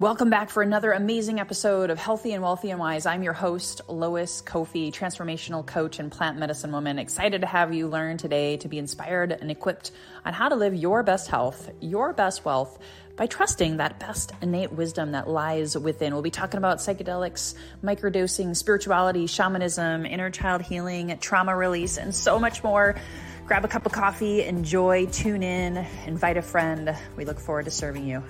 Welcome back for another amazing episode of Healthy and Wealthy and Wise. I'm your host, Lois Koffi, transformational coach and plant medicine woman. Excited to have you learn today to be inspired and equipped on how to live your best health, your best wealth by trusting that best innate wisdom that lies within. We'll be talking about psychedelics, microdosing, spirituality, shamanism, inner child healing, trauma release, and so much more. Grab a cup of coffee, enjoy, tune in, invite a friend. We look forward to serving you.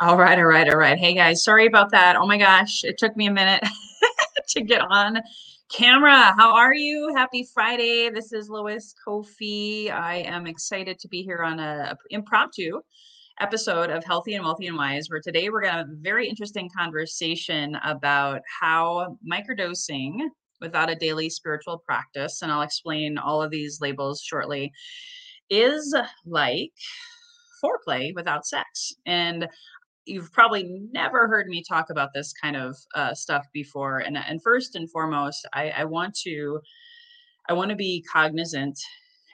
All right, all right, all right. Hey guys, sorry about that. Oh my gosh, it took me a minute to get on camera. How are you? Happy Friday. This is Lois Koffi. I am excited to be here on a, impromptu episode of Healthy and Wealthy and Wise, where today we're going to have a very interesting conversation about how microdosing without a daily spiritual practice, and I'll explain all of these labels shortly, is like foreplay without sex. And you've probably never heard me talk about this kind of uh, stuff before. And and first and foremost, I, I want to I want to be cognizant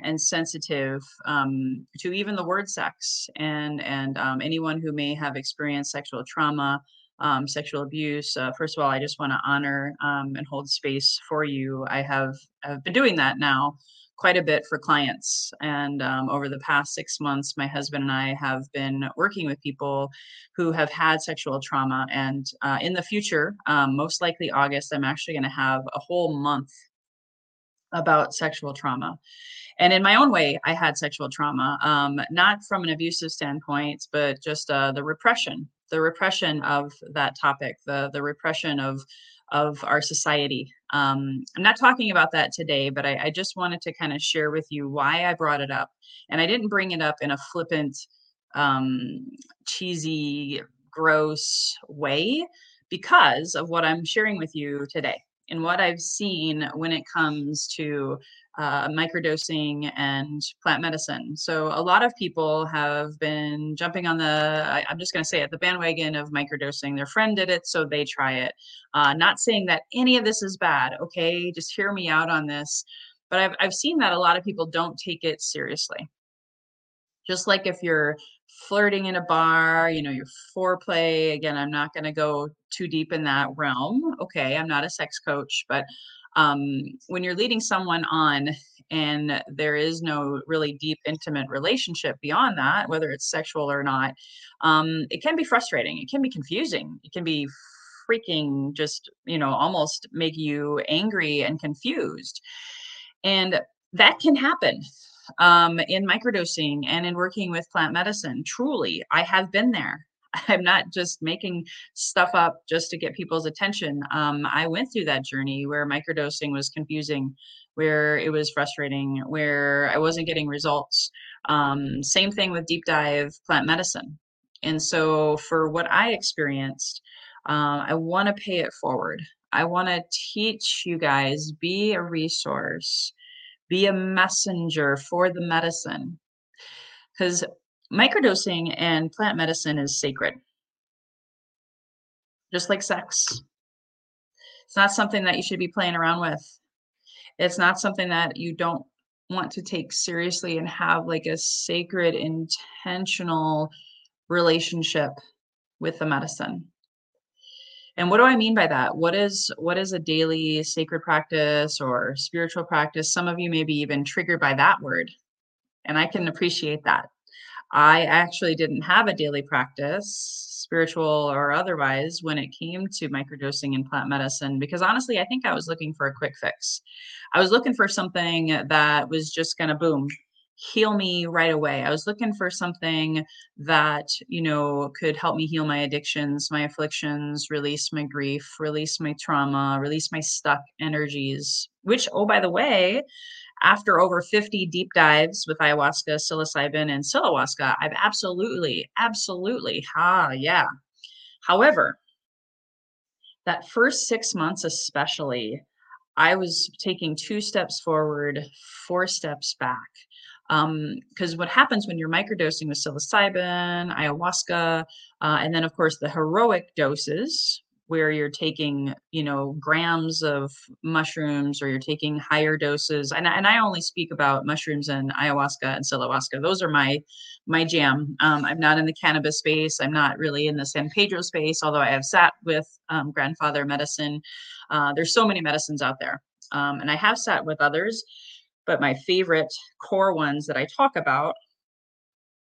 and sensitive um, to even the word sex and and um, anyone who may have experienced sexual trauma. Um, sexual abuse. Uh, first of all, I just want to honor um, and hold space for you. I have have been doing that now quite a bit for clients. And um, over the past six months, my husband and I have been working with people who have had sexual trauma. And uh, in the future, um, most likely August, I'm actually going to have a whole month about sexual trauma. And in my own way, I had sexual trauma, um, not from an abusive standpoint, but just uh, the repression, the repression of that topic, the the repression of of our society. Um, I'm not talking about that today, but I, I just wanted to kind of share with you why I brought it up. And I didn't bring it up in a flippant, um, cheesy, gross way because of what I'm sharing with you today and what I've seen when it comes to uh, microdosing and plant medicine. So a lot of people have been jumping on the, I, am just going to say it, the bandwagon of microdosing. Their friend did it, so they try it. Uh, not saying that any of this is bad, okay? Just hear me out on this. But I've, I've seen that a lot of people don't take it seriously. Just like if you're flirting in a bar, you know, your foreplay, again, I'm not going to go too deep in that realm. Okay, I'm not a sex coach, but um, when you're leading someone on and there is no really deep intimate relationship beyond that whether it's sexual or not um, it can be frustrating. It can be confusing. It can be freaking just you know almost make you angry and confused. And that can happen um, in microdosing and in working with plant medicine. Truly i have been there I'm not just making stuff up just to get people's attention. Um, I went through that journey where microdosing was confusing, where it was frustrating, where I wasn't getting results. Um, same thing with deep dive plant medicine. And so, for what I experienced, uh, I want to pay it forward. I want to teach you guys, be a resource, be a messenger for the medicine. Because microdosing and plant medicine is sacred, just like sex. It's not something that you should be playing around with. It's not something that you don't want to take seriously and have like a sacred, intentional relationship with the medicine. And what do I mean by that? What is what is a daily sacred practice or spiritual practice? Some of you may be even triggered by that word. And I can appreciate that. I actually didn't have a daily practice, spiritual or otherwise, when it came to microdosing and plant medicine, because honestly, I think I was looking for a quick fix. I was looking for something that was just going to boom, heal me right away. I was looking for something that, you know, could help me heal my addictions, my afflictions, release my grief, release my trauma, release my stuck energies, which, oh, by the way, after over 50 deep dives with ayahuasca, psilocybin, and psilohuasca, I've absolutely, absolutely, ha, yeah. However, that first six months, especially, I was taking two steps forward, four steps back. Because um, what happens when you're microdosing with psilocybin, ayahuasca, uh, and then, of course, the heroic doses, where you're taking, you know, grams of mushrooms or you're taking higher doses. And, and I only speak about mushrooms and ayahuasca and psilohuasca. Those are my my jam. Um, I'm not in the cannabis space. I'm not really in the San Pedro space, although I have sat with um, grandfather medicine. Uh, there's so many medicines out there. Um, and I have sat with others, but my favorite core ones that I talk about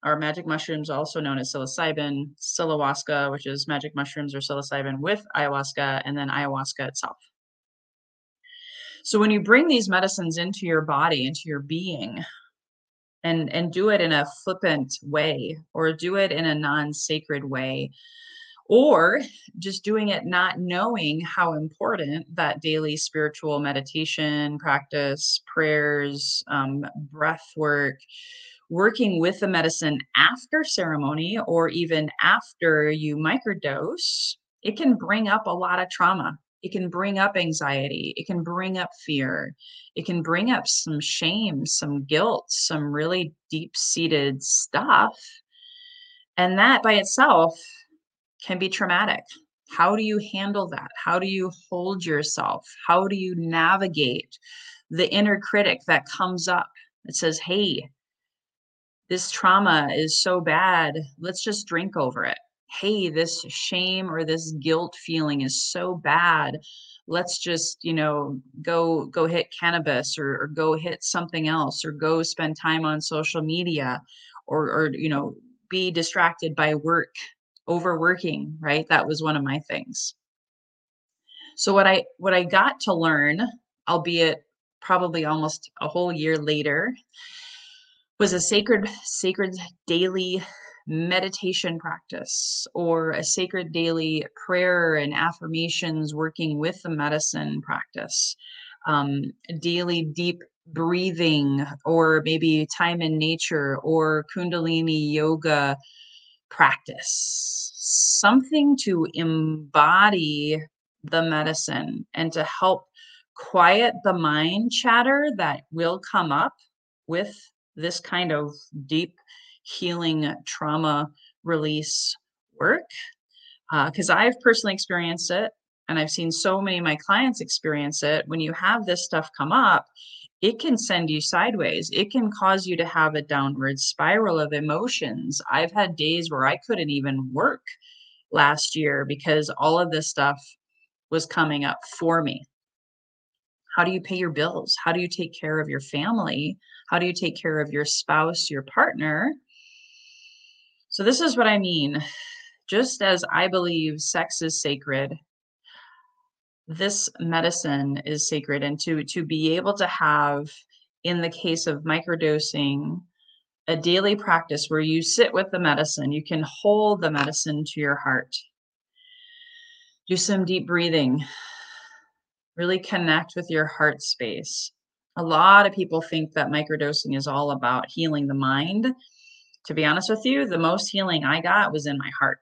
are magic mushrooms, also known as psilocybin, psilohuasca, which is magic mushrooms or psilocybin with ayahuasca, and then ayahuasca itself. So when you bring these medicines into your body, into your being, and and do it in a flippant way, or do it in a non-sacred way, or just doing it not knowing how important that daily spiritual meditation practice, prayers, um, breath work, working with the medicine after ceremony or even after you microdose, it can bring up a lot of trauma. It can bring up anxiety. It can bring up fear. It can bring up some shame, some guilt, some really deep seated stuff. And that by itself can be traumatic. How do you handle that? How do you hold yourself? How do you navigate the inner critic that comes up that says, hey, this trauma is so bad, let's just drink over it. Hey, this shame or this guilt feeling is so bad. Let's just, you know, go go hit cannabis or, or go hit something else or go spend time on social media or or you know, be distracted by work, overworking, right? That was one of my things. So what I what I got to learn, albeit probably almost a whole year later, was a sacred sacred daily meditation practice or a sacred daily prayer and affirmations working with the medicine practice. Um, daily deep breathing or maybe time in nature or kundalini yoga practice. Something to embody the medicine and to help quiet the mind chatter that will come up with this kind of deep healing trauma release work because uh, I've personally experienced it and I've seen so many of my clients experience it. When you have this stuff come up, it can send you sideways. It can cause you to have a downward spiral of emotions. I've had days where I couldn't even work last year because all of this stuff was coming up for me. How do you pay your bills? How do you take care of your family? How do you take care of your spouse, your partner? So, this is what I mean. Just as I believe sex is sacred, this medicine is sacred. And to, to be able to have, in the case of microdosing, a daily practice where you sit with the medicine, you can hold the medicine to your heart. Do some deep breathing really connect with your heart space. A lot of people think that microdosing is all about healing the mind. To be honest with you, the most healing I got was in my heart.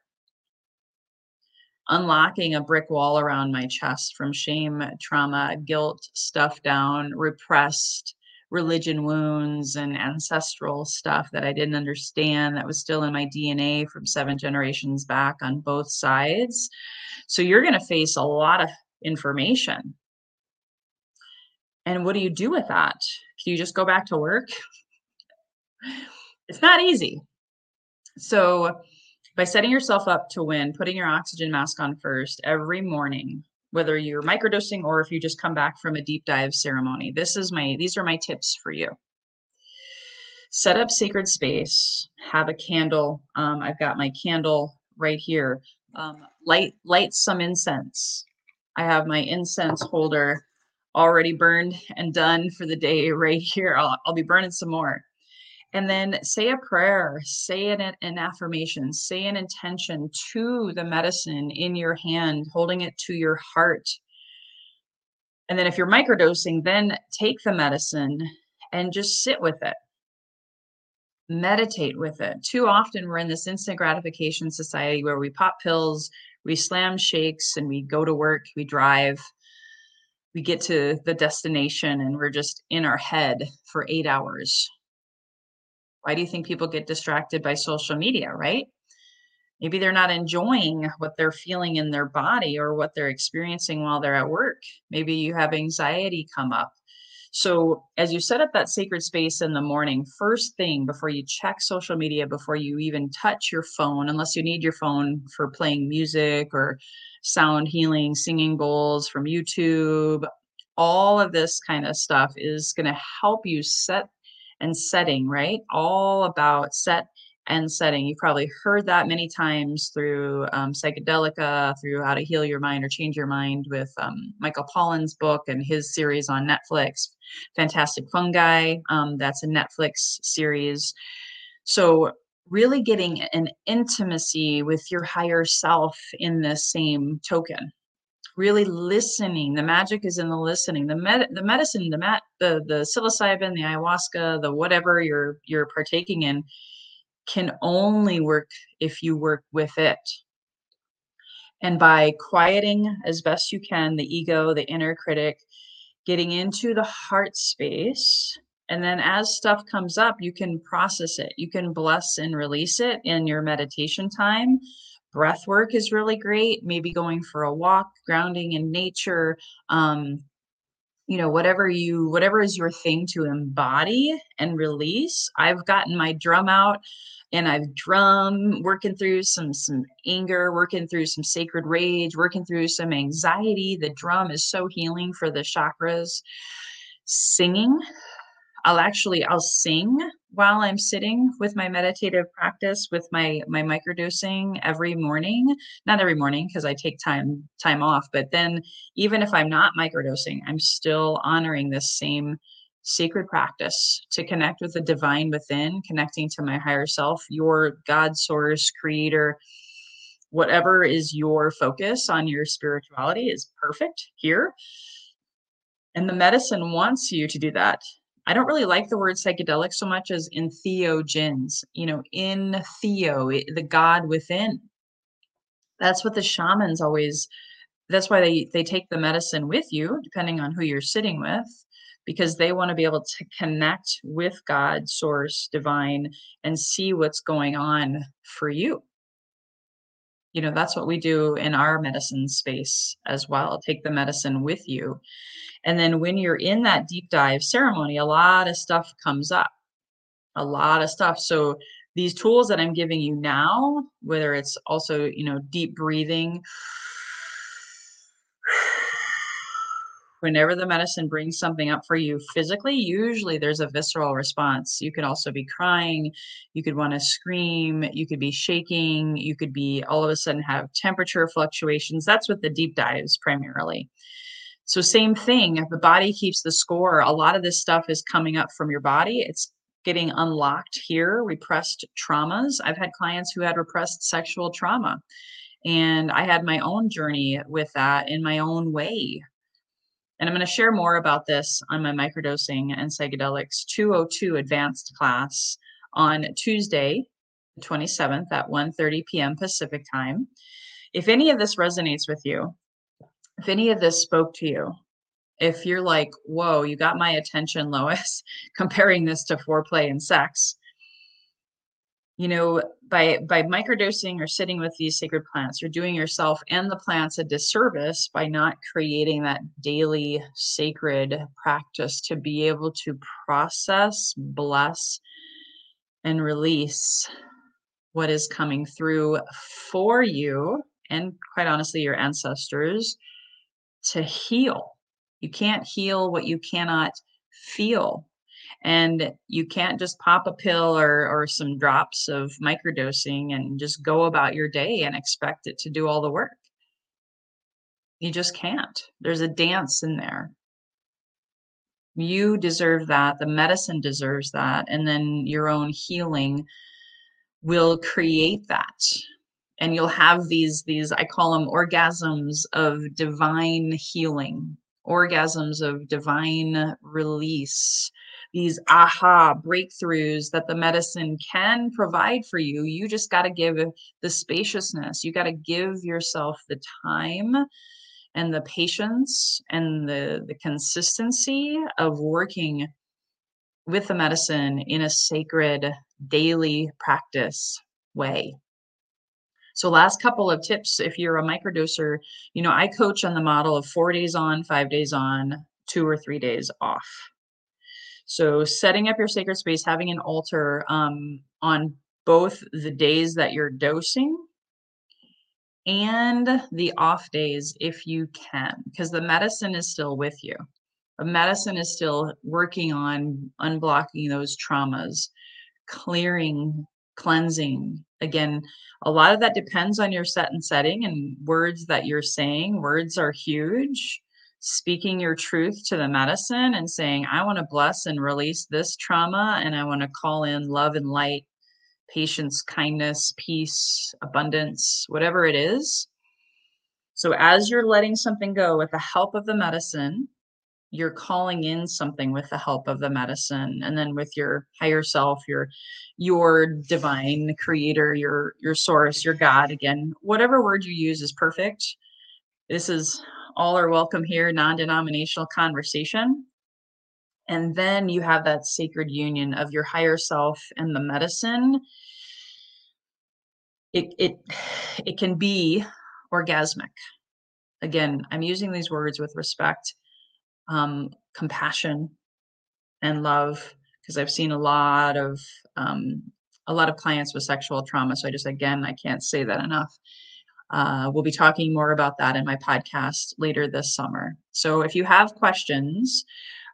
Unlocking a brick wall around my chest from shame, trauma, guilt, stuff down, repressed religion wounds and ancestral stuff that I didn't understand that was still in my DNA from seven generations back on both sides. So you're going to face a lot of information and what do you do with that? Can you just go back to work? it's not easy. So, by setting yourself up to win, putting your oxygen mask on first every morning, whether you're microdosing or if you just come back from a deep dive ceremony, this is my these are my tips for you. Set up sacred space. Have a candle. Um, I've got my candle right here. Um, light light some incense. I have my incense holder already burned and done for the day right here. I'll, I'll be burning some more. and then say a prayer, say an, an affirmation, say an intention to the medicine in your hand, holding it to your heart. And then if you're microdosing, then take the medicine and just sit with it. Meditate with it. Too often we're in this instant gratification society where we pop pills, we slam shakes, and we go to work, we drive, we get to the destination, and we're just in our head for eight hours why do you think people get distracted by social media, right? Maybe they're not enjoying what they're feeling in their body or what they're experiencing while they're at work. Maybe you have anxiety come up. So, as you set up that sacred space in the morning, first thing before you check social media, before you even touch your phone, unless you need your phone for playing music or sound healing, singing bowls from YouTube, all of this kind of stuff is going to help you set and setting, right? All about set and setting. You've probably heard that many times through um, Psychedelica, through How to Heal Your Mind or Change Your Mind with um, Michael Pollan's book and his series on Netflix, Fantastic Fungi. Um, that's a Netflix series. So, really getting an intimacy with your higher self in the same token really listening. The magic is in the listening. The med- the medicine, the mat, the the psilocybin, the ayahuasca, the whatever you're you're partaking in can only work if you work with it. And by quieting as best you can the ego, the inner critic, getting into the heart space, and then as stuff comes up, you can process it. You can bless and release it in your meditation time breath work is really great maybe going for a walk grounding in nature um, you know whatever you whatever is your thing to embody and release i've gotten my drum out and i've drum working through some some anger working through some sacred rage working through some anxiety the drum is so healing for the chakras singing I'll actually I'll sing while I'm sitting with my meditative practice with my my microdosing every morning. Not every morning because I take time time off, but then even if I'm not microdosing, I'm still honoring this same sacred practice to connect with the divine within, connecting to my higher self, your God source, creator, whatever is your focus on your spirituality is perfect here. And the medicine wants you to do that. I don't really like the word psychedelic so much as entheogens, you know, in theo, the God within. That's what the shamans always, that's why they, they take the medicine with you, depending on who you're sitting with, because they want to be able to connect with God, source, divine, and see what's going on for you. You know, that's what we do in our medicine space as well. Take the medicine with you and then when you're in that deep dive ceremony, a lot of stuff comes up, a lot of stuff. So these tools that I'm giving you now, whether it's also, you know, deep breathing, whenever the medicine brings something up for you physically, usually there's a visceral response. You could also be crying, you could want to scream, you could be shaking, you could be all of a sudden have temperature fluctuations. That's what the deep dives primarily. So, same thing, the body keeps the score. A lot of this stuff is coming up from your body. It's getting unlocked here, repressed traumas. I've had clients who had repressed sexual trauma, and I had my own journey with that in my own way. And I'm going to share more about this on my microdosing and psychedelics 202 advanced class on Tuesday, the 27th at 1:30 p.m. Pacific time. If any of this resonates with you, if any of this spoke to you, if you're like, whoa, you got my attention, Lois, comparing this to foreplay and sex, you know, by by microdosing or sitting with these sacred plants, you're doing yourself and the plants a disservice by not creating that daily sacred practice to be able to process, bless, and release what is coming through for you and quite honestly your ancestors to heal. You can't heal what you cannot feel. And you can't just pop a pill or, or some drops of microdosing and just go about your day and expect it to do all the work. You just can't. There's a dance in there. You deserve that. The medicine deserves that. And then your own healing will create that. And you'll have these, these, I call them orgasms of divine healing, orgasms of divine release, these aha breakthroughs that the medicine can provide for you. You just got to give the spaciousness, you got to give yourself the time and the patience and the, the consistency of working with the medicine in a sacred daily practice way. So last couple of tips if you're a microdoser, you know, I coach on the model of 4 days on, 5 days on, 2 or 3 days off. So setting up your sacred space, having an altar um, on both the days that you're dosing and the off days if you can, because the medicine is still with you. The medicine is still working on unblocking those traumas, clearing, cleansing. Again, a lot of that depends on your set and setting and words that you're saying. Words are huge speaking your truth to the medicine and saying, I want to bless and release this trauma, and I want to call in love and light, patience, kindness, peace, abundance, whatever it is. So, as you're letting something go with the help of the medicine, you're calling in something with the help of the medicine and then with your higher self your your divine creator your your source your god again whatever word you use is perfect this is all are welcome here, non denominational conversation. And then you have that sacred union of your higher self and the medicine. It, it, it can be orgasmic. Again, I'm using these words with respect, um, compassion, and love, because I've seen a lot of um, a lot of clients with sexual trauma. So I just again I can't say that enough. Uh, we'll be talking more about that in my podcast later this summer. So if you have questions,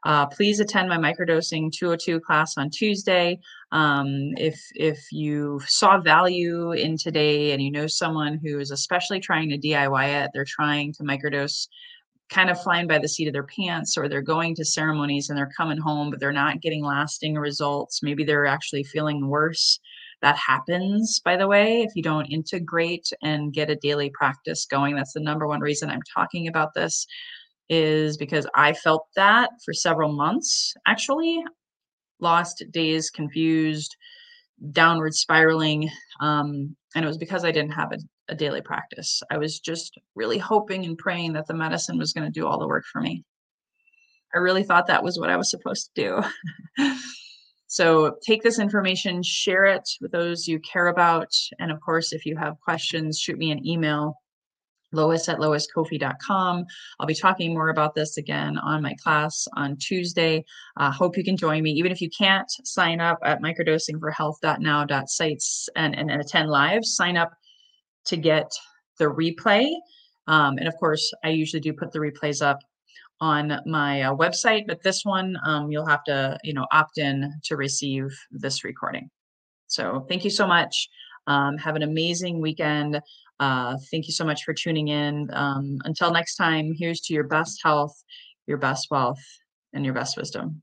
uh, please attend my microdosing 202 class on Tuesday. Um, if if you saw value in today and you know someone who is especially trying to DIY it, they're trying to microdose kind of flying by the seat of their pants or they're going to ceremonies and they're coming home but they're not getting lasting results maybe they're actually feeling worse that happens, by the way, if you don't integrate and get a daily practice going. That's the number one reason I'm talking about this, is because I felt that for several months, actually. Lost days, confused, downward spiraling. Um, and it was because I didn't have a, a daily practice. I was just really hoping and praying that the medicine was going to do all the work for me. I really thought that was what I was supposed to do. So take this information, share it with those you care about. And of course, if you have questions, shoot me an email, lois at loiskoffi.com. I'll be talking more about this again on my class on Tuesday. Uh, hope you can join me. Even if you can't sign up at microdosingforhealth.now.sites and, and, and attend live, sign up to get the replay. Um, and of course, I usually do put the replays up on my uh, website, but this one um, you'll have to, you know, opt in to receive this recording. So thank you so much. Um, have an amazing weekend. Uh, thank you so much for tuning in. Um, until next time, here's to your best health, your best wealth, and your best wisdom.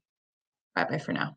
Bye bye for now.